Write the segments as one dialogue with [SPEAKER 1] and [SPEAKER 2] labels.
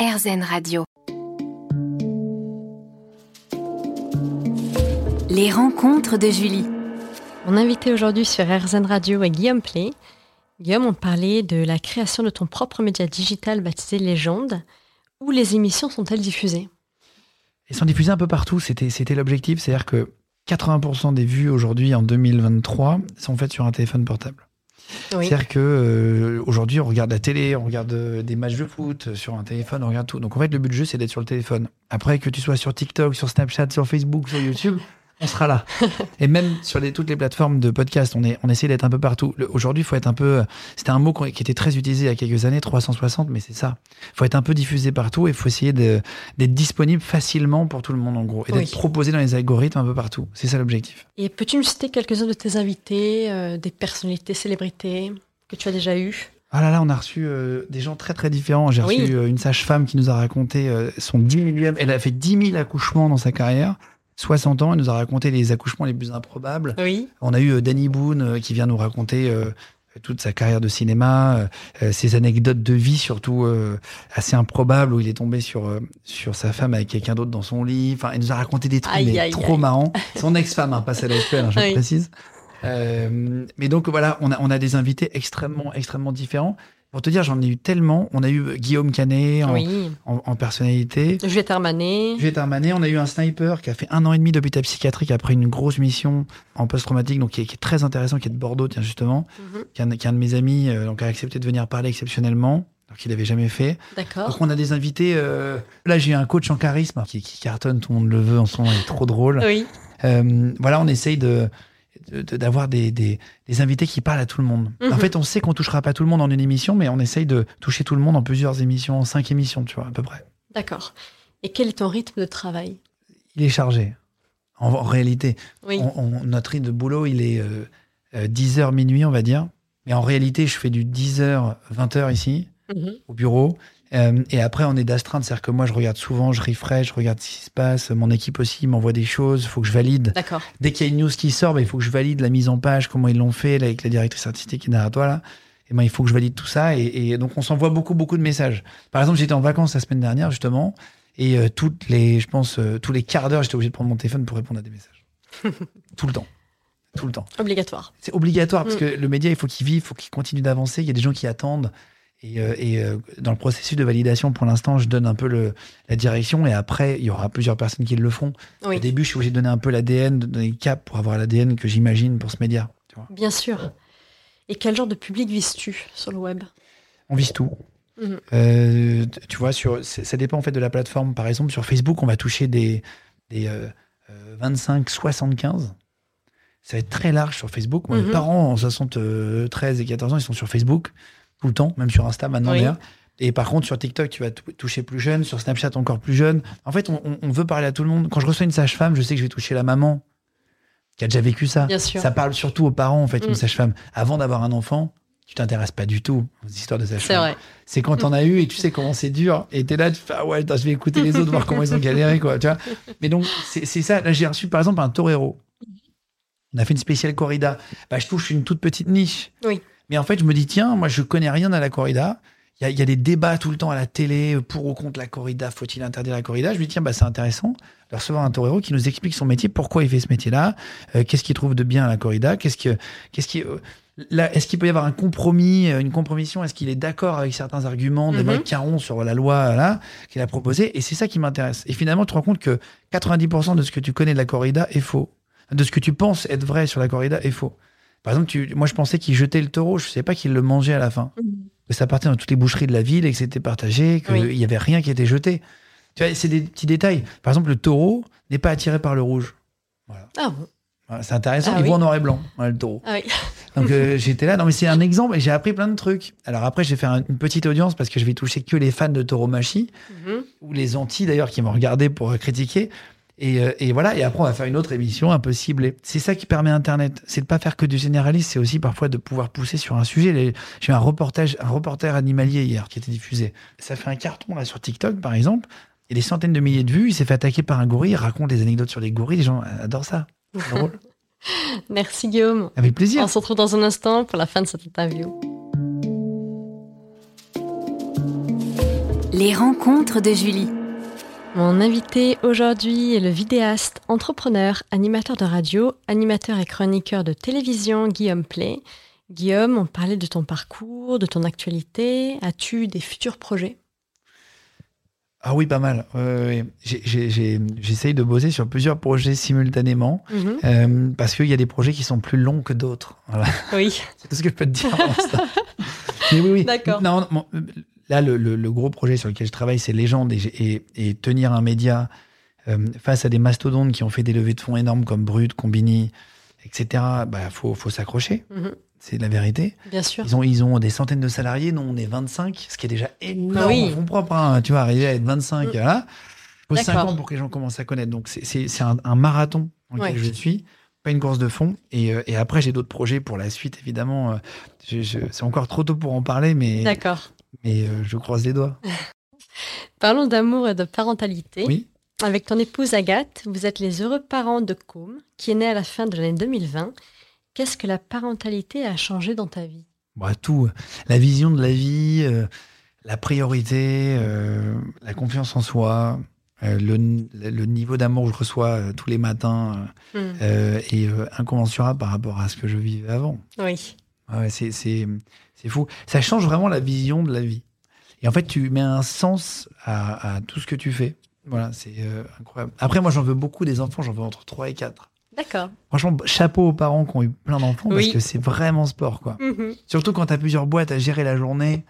[SPEAKER 1] RZN Radio. Les rencontres de Julie.
[SPEAKER 2] Mon invité aujourd'hui sur RZN Radio est Guillaume Play. Guillaume, on parlait de la création de ton propre média digital baptisé Légende. Où les émissions sont-elles diffusées?
[SPEAKER 3] Elles sont diffusées un peu partout, c'était l'objectif. C'est-à-dire que 80% des vues aujourd'hui en 2023 sont faites sur un téléphone portable. C'est-à-dire que euh, aujourd'hui, on regarde la télé, on regarde euh, des matchs de foot euh, sur un téléphone, on regarde tout. Donc en fait, le but du jeu, c'est d'être sur le téléphone. Après, que tu sois sur TikTok, sur Snapchat, sur Facebook, sur YouTube, on sera là. Et même sur les, toutes les plateformes de podcast, on, est, on essaie d'être un peu partout. Aujourd'hui, il faut être un peu. C'était un mot qui était très utilisé il y a quelques années, 360, mais c'est ça. Il faut être un peu diffusé partout et il faut essayer d'être disponible facilement pour tout le monde, en gros. Et d'être proposé dans les algorithmes un peu partout. C'est ça l'objectif.
[SPEAKER 2] Et peux-tu nous citer quelques-uns de tes invités, euh, des personnalités, célébrités que tu as déjà eues?
[SPEAKER 3] Ah là là, on a reçu euh, des gens très très différents. J'ai reçu euh, une sage-femme qui nous a raconté son 10 millième. Elle a fait 10 000 accouchements dans sa carrière. 60 ans, elle nous a raconté les accouchements les plus improbables.
[SPEAKER 2] Oui.
[SPEAKER 3] On a eu euh, Danny Boone euh, qui vient nous raconter euh, toute sa carrière de cinéma, ses anecdotes de vie surtout assez improbables où il est tombé sur sur sa femme avec quelqu'un d'autre dans son lit. Enfin, il nous a raconté des trucs trop marrants. Son ex-femme, hein, pas celle actuelle, hein, je précise. mais donc voilà, on a on a des invités extrêmement extrêmement différents. Pour te dire, j'en ai eu tellement. On a eu Guillaume Canet en, personnalité.
[SPEAKER 2] Juliette Armanet.
[SPEAKER 3] Juliette Armanet. On a eu un sniper qui a fait un an et demi d'hôpital psychiatrique après une grosse mission en post-traumatique, donc qui est, très intéressant, qui est de Bordeaux, tiens, justement, mhm. qui, est un, de mes amis, euh, donc a accepté de venir parler exceptionnellement. Alors qu'il n'avait jamais fait.
[SPEAKER 2] D'accord.
[SPEAKER 3] Donc on a des invités. Euh, là, j'ai un coach en charisme qui, cartonne, tout le monde le veut en ce moment, il est trop drôle.
[SPEAKER 2] Oui.
[SPEAKER 3] Euh, voilà, on essaye de, d'avoir des, des, invités qui parlent à tout le monde. En mhm. fait, on sait qu'on touchera pas tout le monde en une émission, mais on essaye de toucher tout le monde en plusieurs émissions, en cinq émissions, tu vois, à peu près.
[SPEAKER 2] D'accord. Et quel est ton rythme de travail?
[SPEAKER 3] Il est chargé. En, réalité, notre rythme de boulot, il est 10h euh, minuit, on va dire. Mais en réalité, je fais du 10h, 20h ici, mhm. au bureau. Euh, et après, on est d'astreinte, c'est-à-dire que moi, je regarde souvent, je refresh, je regarde ce qui se passe. Mon équipe aussi m'envoie des choses, il faut que je valide.
[SPEAKER 2] D'accord.
[SPEAKER 3] Dès qu'il y a une news qui sort, ben, il faut que je valide la mise en page, comment ils l'ont fait, avec la directrice artistique qui est derrière toi, là. Et ben, il faut que je valide tout ça. Et, donc, on s'envoie beaucoup, beaucoup de messages. Par exemple, j'étais en vacances la semaine dernière, justement, et euh, toutes les, je pense, euh, tous les quarts d'heure, j'étais obligé de prendre mon téléphone pour répondre à des messages. tout le temps. Tout le temps.
[SPEAKER 2] Obligatoire.
[SPEAKER 3] C'est obligatoire parce mm. que le média, il faut qu'il vive, il faut qu'il continue d'avancer. Il y a des gens qui attendent. Et, euh, euh, dans le processus de validation, pour l'instant, je donne un peu le, la direction et après, il y aura plusieurs personnes qui le feront. Au début, je suis obligé de donner un peu l'ADN, de donner le cap pour avoir l'ADN que j'imagine pour ce média.
[SPEAKER 2] Bien sûr. Et quel genre de public vises-tu sur le web?
[SPEAKER 3] On vise tout. Mhm. Euh, tu vois, sur, ça dépend en fait de la plateforme. Par exemple, sur Facebook, on va toucher des, des 25-75. Ça va être très large sur Facebook. Moi, Mes mhm. parents en 73 et 14 ans, ils sont sur Facebook tout le temps, même sur Insta maintenant Et par contre, sur TikTok, tu vas toucher plus jeune, sur Snapchat encore plus jeune. En fait, on, veut parler à tout le monde. Quand je reçois une sage-femme, je sais que je vais toucher la maman qui a déjà vécu ça.
[SPEAKER 2] Bien sûr.
[SPEAKER 3] Ça parle surtout aux parents, en fait, une mm. sage-femme. Avant d'avoir un enfant, tu t'intéresses pas du tout aux histoires de sage-femme.
[SPEAKER 2] C'est vrai.
[SPEAKER 3] C'est quand t'en as eu et tu sais comment c'est dur. Et t'es là, tu fais, ah ouais, je vais écouter les autres, voir comment ils ont galéré, quoi. Tu vois Mais donc, c'est ça. Là, j'ai reçu, par exemple, un torero. On a fait une spéciale corrida. Bah, je touche une toute petite niche.
[SPEAKER 2] Oui.
[SPEAKER 3] Mais en fait, je me dis, tiens, moi, je connais rien à la corrida. Il y, a, des débats tout le temps à la télé pour ou contre la corrida. Faut-il interdire la corrida? Je me dis, tiens, bah, c'est intéressant de recevoir un torero qui nous explique son métier, pourquoi il fait ce métier-là, euh, qu'est-ce qu'il trouve de bien à la corrida, qu'est-ce que, qu'est-ce qui, euh, là, est-ce qu'il peut y avoir un compromis, euh, une compromission? Est-ce qu'il est d'accord avec certains arguments de mm Caron sur la loi là qu'il a proposé? Et c'est ça qui m'intéresse. Et finalement, tu te rends compte que 90% de ce que tu connais de la corrida est faux. De ce que tu penses être vrai sur la corrida est faux. Par exemple, tu, moi, je pensais qu'il jetait le taureau. Je ne savais pas qu'il le mangeait à la fin. Que ça partait dans toutes les boucheries de la ville et que c'était partagé, qu'il n'y avait rien qui était jeté. Tu vois, c'est des petits détails. Par exemple, le taureau n'est pas attiré par le rouge. Voilà.
[SPEAKER 2] Ah bon
[SPEAKER 3] c'est intéressant. Ah il voit en noir et blanc, le taureau.
[SPEAKER 2] Ah oui.
[SPEAKER 3] Donc euh, j'étais là. Non, mais c'est un exemple et j'ai appris plein de trucs. Alors après, je vais faire une petite audience parce que je vais toucher que les fans de Tauromachi mhm. ou les anti d'ailleurs qui m'ont regardé pour critiquer. Euh, et, voilà, et après on va faire une autre émission un peu ciblée. C'est ça qui permet Internet, c'est de pas faire que du généraliste, c'est aussi parfois de pouvoir pousser sur un sujet. J'ai eu un reportage, un reporter animalier hier qui était diffusé. Ça fait un carton là sur TikTok par exemple. Il y a des centaines de milliers de vues. Il s'est fait attaquer par un gorille. Il raconte des anecdotes sur les gorilles. Les gens adorent ça.
[SPEAKER 2] Merci Guillaume.
[SPEAKER 3] Avec plaisir.
[SPEAKER 2] On se retrouve dans un instant pour la fin de cette interview.
[SPEAKER 1] Les rencontres de Julie.
[SPEAKER 2] Mon invité aujourd'hui est le vidéaste, entrepreneur, animateur de radio, animateur et chroniqueur de télévision Guillaume Play. Guillaume, on parlait de ton parcours, de ton actualité. As-tu des futurs projets?
[SPEAKER 3] Ah oui, pas mal. Euh, J'essaye de bosser sur plusieurs projets simultanément
[SPEAKER 2] Mhm.
[SPEAKER 3] euh, parce qu'il y a des projets qui sont plus longs que d'autres. Voilà.
[SPEAKER 2] Oui,
[SPEAKER 3] C'est tout ce que je peux te dire. Mais oui, oui.
[SPEAKER 2] D'accord.
[SPEAKER 3] Non, non, là, le, le- le gros projet sur lequel je travaille, c'est Légende et, j'ai- et- et tenir un média euh, face à des mastodontes qui ont fait des levées de fonds énormes comme Brut, Combini, etc. Bah, faut, faut s'accrocher.
[SPEAKER 2] Mhm.
[SPEAKER 3] C'est la vérité.
[SPEAKER 2] bien sûr.
[SPEAKER 3] Ils ont, ils ont des centaines de salariés, nous on est 25, ce qui est déjà énorme
[SPEAKER 2] oui.
[SPEAKER 3] fonds propres. hein. Tu vois, arriver à être 25,
[SPEAKER 2] Mm.
[SPEAKER 3] voilà. Il faut 5
[SPEAKER 2] D'accord.
[SPEAKER 3] ans pour que les gens commencent à connaître. Donc c'est- un, un marathon dans lequel
[SPEAKER 2] Ouais.
[SPEAKER 3] je suis, pas une course de fond. Et, euh, et après, j'ai d'autres projets pour la suite, évidemment. Euh, c'est encore trop tôt pour en parler, mais,
[SPEAKER 2] D'accord.
[SPEAKER 3] Mais euh, je croise les doigts.
[SPEAKER 2] Parlons d'amour et de parentalité.
[SPEAKER 3] Oui.
[SPEAKER 2] Avec ton épouse Agathe, vous êtes les heureux parents de Com, qui est né à la fin de l'année 2020. Qu'est-ce que la parentalité a changé dans ta vie?
[SPEAKER 3] Bah, tout. La vision de la vie, euh, la priorité, euh, la confiance en soi, euh, le, le niveau d'amour que je reçois tous les matins.
[SPEAKER 2] Hmm.
[SPEAKER 3] euh, incommensurable par rapport à ce que je vivais avant.
[SPEAKER 2] Oui.
[SPEAKER 3] Ouais, c'est, c'est, c'est fou. Ça change vraiment la vision de la vie. Et en fait, tu mets un sens à, à tout ce que tu fais. Voilà, c'est euh, incroyable. Après, moi, j'en veux beaucoup des enfants, j'en veux entre 3 et 4.
[SPEAKER 2] D'accord.
[SPEAKER 3] Franchement, chapeau aux parents qui ont eu plein d'enfants parce que c'est vraiment sport, quoi.
[SPEAKER 2] Mhm.
[SPEAKER 3] Surtout quand tu as plusieurs boîtes à gérer la journée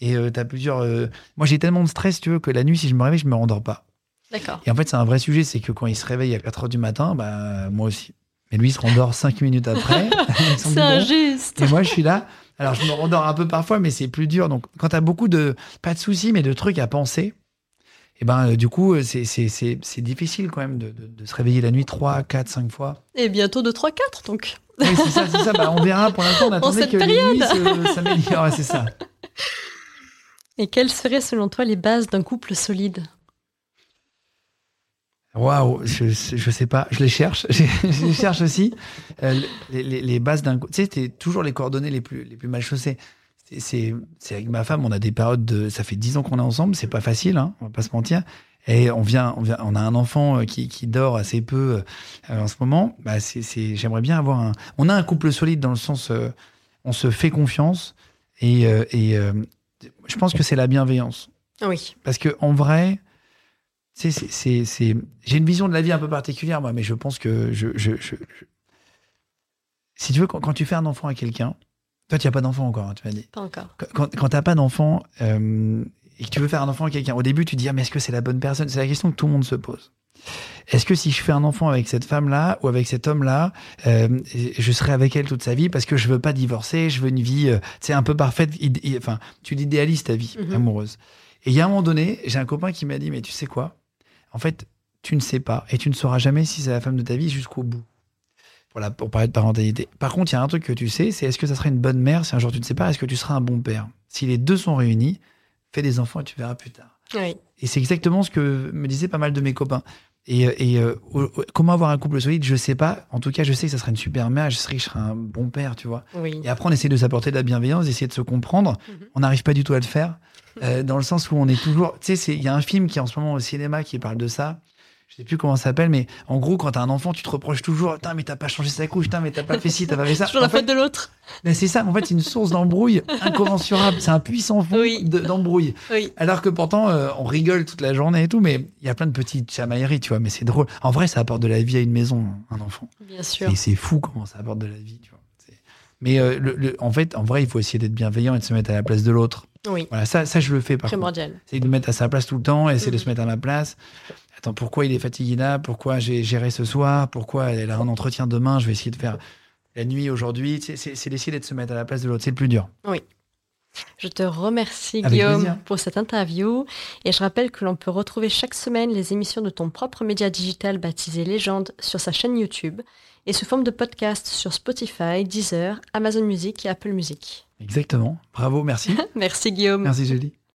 [SPEAKER 3] et tu as plusieurs. euh, Moi, j'ai tellement de stress, tu veux, que la nuit, si je me réveille, je me rendors pas.
[SPEAKER 2] D'accord.
[SPEAKER 3] Et en fait, c'est un vrai sujet, c'est que quand il se réveille à 4 heures du matin, bah, moi aussi. Mais lui, il se rendort 5 minutes après.
[SPEAKER 2] C'est injuste.
[SPEAKER 3] Et moi, je suis là. Alors, je me rendors un peu parfois, mais c'est plus dur. Donc, quand tu as beaucoup de, pas de soucis, mais de trucs à penser, et ben, euh, du coup, c'est, c'est, c'est, c'est difficile quand même de, de- de se réveiller la nuit 3, 4, 5 fois.
[SPEAKER 2] Et bientôt de 3-4, donc.
[SPEAKER 3] Oui, c'est ça, c'est ça. Bah, on verra. Pour l'instant, on attendait
[SPEAKER 2] cette
[SPEAKER 3] que les nuits se- s'améliorent. Ouais, c'est ça.
[SPEAKER 2] Et quelles seraient selon toi les bases d'un couple solide?
[SPEAKER 3] Waouh, je, je sais pas, je les cherche, je, je les cherche aussi. Euh, les, les- les bases d'un, tu sais, c'est toujours les coordonnées les plus, les plus mal chaussées. C'est- avec ma femme, on a des périodes de, ça fait dix ans qu'on est ensemble, c'est pas facile, hein, on va pas se mentir. Et on vient, on vient, on a un enfant euh, qui, qui dort assez peu euh, en ce moment. Bah, c'est, c'est, j'aimerais bien avoir un, on a un couple solide dans le sens, euh, on se fait confiance et, euh, et euh, je pense que c'est la bienveillance.
[SPEAKER 2] Oui.
[SPEAKER 3] Parce que en vrai, c'est, c'est, c'est- j'ai une vision de la vie un peu particulière, moi, mais je pense que je, je, je- je- si tu veux, quand, quand tu fais un enfant à quelqu'un, toi, tu n'as pas d'enfant encore, hein, tu m'as dit.
[SPEAKER 2] Pas encore.
[SPEAKER 3] Quand, quand, quand t'as pas d'enfant euh, et que tu veux faire un enfant à quelqu'un, au début, tu te dis, ah, mais est-ce que c'est la bonne personne? C'est la question que tout le monde se pose. Est-ce que si je fais un enfant avec cette femme-là ou avec cet homme-là, euh, je serai avec elle toute sa vie parce que je veux pas divorcer, je veux une vie, euh, tu sais, un peu parfaite. Enfin, tu l'idéalises ta vie
[SPEAKER 2] Mhm.
[SPEAKER 3] amoureuse. Et il y a un moment donné, j'ai un copain qui m'a dit, mais tu sais quoi? En fait, tu ne sais pas et tu ne sauras jamais si c'est la femme de ta vie jusqu'au bout. Voilà, pour parler de parentalité. Par contre, il y a un truc que tu sais, c'est est-ce que ça serait une bonne mère si un jour tu te sépares Est-ce que tu seras un bon père? Si les deux sont réunis, fais des enfants et tu verras plus tard.
[SPEAKER 2] Oui.
[SPEAKER 3] Et c'est exactement ce que me disaient pas mal de mes copains. Et, euh, et euh, comment avoir un couple solide, je sais pas. En tout cas, je sais que ça serait une super mère, je sais que je serais un bon père, tu vois.
[SPEAKER 2] Oui.
[SPEAKER 3] Et après, on essaie de s'apporter de la bienveillance, d'essayer de se comprendre.
[SPEAKER 2] Mhm.
[SPEAKER 3] On n'arrive pas du tout à le faire, euh, dans le sens où on est toujours. Tu sais, c'est- il y a un film qui est en ce moment au cinéma qui parle de ça. Je sais plus comment ça s'appelle, mais en gros, quand t'as un enfant, tu te reproches toujours, putain, mais t'as pas changé sa couche, putain, mais t'as pas fait ci, t'as pas fait ça.
[SPEAKER 2] Toujours
[SPEAKER 3] En
[SPEAKER 2] la
[SPEAKER 3] fait,
[SPEAKER 2] faute de l'autre.
[SPEAKER 3] mais c'est ça, en fait, c'est une source d'embrouille incommensurable. C'est un puissant fond
[SPEAKER 2] Oui.
[SPEAKER 3] de- d'embrouille.
[SPEAKER 2] Oui.
[SPEAKER 3] Alors que pourtant, euh, on rigole toute la journée et tout, mais il y a plein de petites chamailleries, tu vois. Mais c'est drôle. En vrai, ça apporte de la vie à une maison, un enfant.
[SPEAKER 2] Bien sûr.
[SPEAKER 3] Et c'est fou comment ça apporte de la vie, tu vois. C'est- Mais euh, le- le- en fait, en vrai, il faut essayer d'être bienveillant et de se mettre à la place de l'autre.
[SPEAKER 2] Oui.
[SPEAKER 3] Voilà, ça, ça, je le fais par contre.
[SPEAKER 2] Primordial.
[SPEAKER 3] Essayer de me mettre à sa place tout le temps, essayer de
[SPEAKER 2] Mhm.
[SPEAKER 3] se mettre à ma place. Attends, pourquoi il est fatigué là Pourquoi j'ai géré ce soir? Pourquoi elle a un entretien demain? Je vais essayer de faire la nuit aujourd'hui. C'est- d'essayer d'être se mettre à la place de l'autre. C'est le plus dur.
[SPEAKER 2] Je te remercie,
[SPEAKER 3] Avec
[SPEAKER 2] Guillaume,
[SPEAKER 3] plaisir.
[SPEAKER 2] pour cette interview. Et je rappelle que l'on peut retrouver chaque semaine les émissions de ton propre média digital baptisé Légende sur sa chaîne YouTube et sous forme de podcast sur Spotify, Deezer, Amazon Music et Apple Music.
[SPEAKER 3] Exactement. Bravo, merci.
[SPEAKER 2] Merci, Guillaume.
[SPEAKER 3] merci, Julie.